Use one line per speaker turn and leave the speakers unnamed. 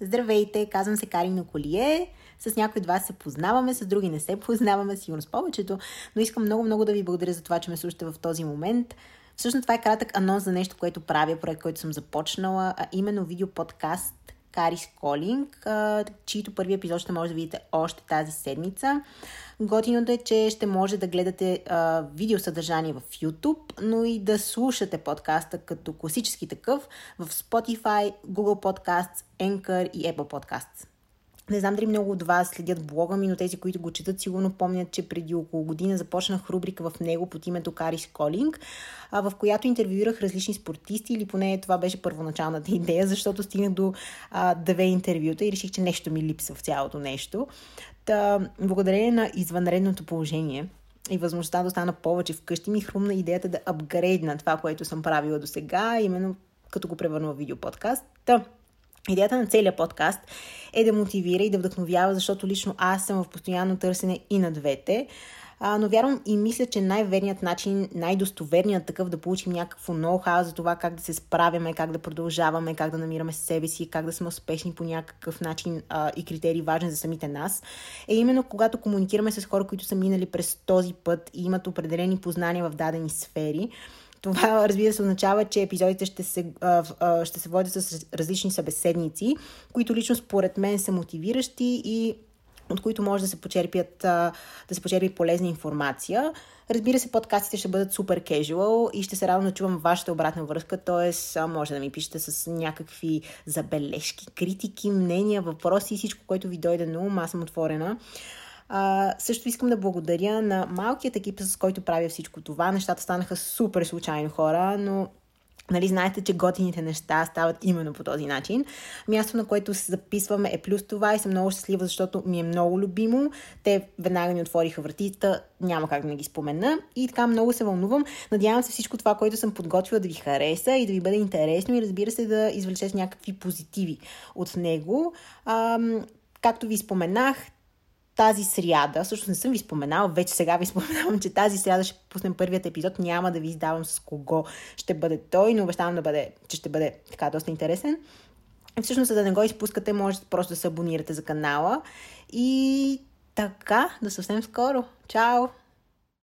Здравейте, казвам се Карина Колие. С някои от вас се познаваме, с други не се познаваме, сигурно с повечето, но искам много-много да ви благодаря за това, че ме слушате в този момент. Всъщност това е кратък анонс за нещо, което правя, проект, който съм започнала, а именно видеоподкаст Карис Колинг, чието първи епизод ще може да видите още тази седмица. Готиното е, че ще може да гледате а, видеосъдържание в YouTube, но и да слушате подкаста като класически такъв в Spotify, Google Podcasts, Anchor и Apple Podcasts. Не знам дали много от вас следят блога ми, но тези, които го четат, сигурно помнят, че преди около година започнах рубрика в него под името Карис Колинг, в която интервюирах различни спортисти, или поне това беше първоначалната идея, защото стигнах до а, две интервюта и реших, че нещо ми липсва в цялото нещо. Та, благодарение на извънредното положение, и възможността да остана повече вкъщи ми хрумна идеята да апгрейдна това, което съм правила до сега, именно като го превърна в видеоподкаст. Та, Идеята на целият подкаст е да мотивира и да вдъхновява, защото лично аз съм в постоянно търсене и на двете. А, но вярвам и мисля, че най-верният начин, най-достоверният такъв да получим някакво ноу-хау за това как да се справяме, как да продължаваме, как да намираме себе си, как да сме успешни по някакъв начин а, и критерии важни за самите нас, е именно когато комуникираме с хора, които са минали през този път и имат определени познания в дадени сфери това, разбира се, означава, че епизодите ще се, ще се водят с различни събеседници, които лично според мен са мотивиращи и от които може да се почерпят, да се почерпи полезна информация. Разбира се, подкастите ще бъдат супер кежуал и ще се радвам да чувам вашата обратна връзка, т.е. може да ми пишете с някакви забележки, критики, мнения, въпроси и всичко, което ви дойде на ум. Аз съм отворена. А, също искам да благодаря на малкият екип, с който правя всичко това. Нещата станаха супер случайно хора, но Нали, знаете, че готините неща стават именно по този начин. Място, на което се записваме е плюс това и съм много щастлива, защото ми е много любимо. Те веднага ми отвориха вратите, няма как да не ги спомена. И така много се вълнувам. Надявам се всичко това, което съм подготвила да ви хареса и да ви бъде интересно и разбира се да извлечете някакви позитиви от него. Ам, както ви споменах, тази сряда, също не съм ви споменала, вече сега ви споменавам, че тази сряда ще пуснем първият епизод, няма да ви издавам с кого ще бъде той, но обещавам да бъде, че ще бъде така доста интересен. Всъщност, за да не го изпускате, можете просто да се абонирате за канала. И така, до съвсем скоро. Чао!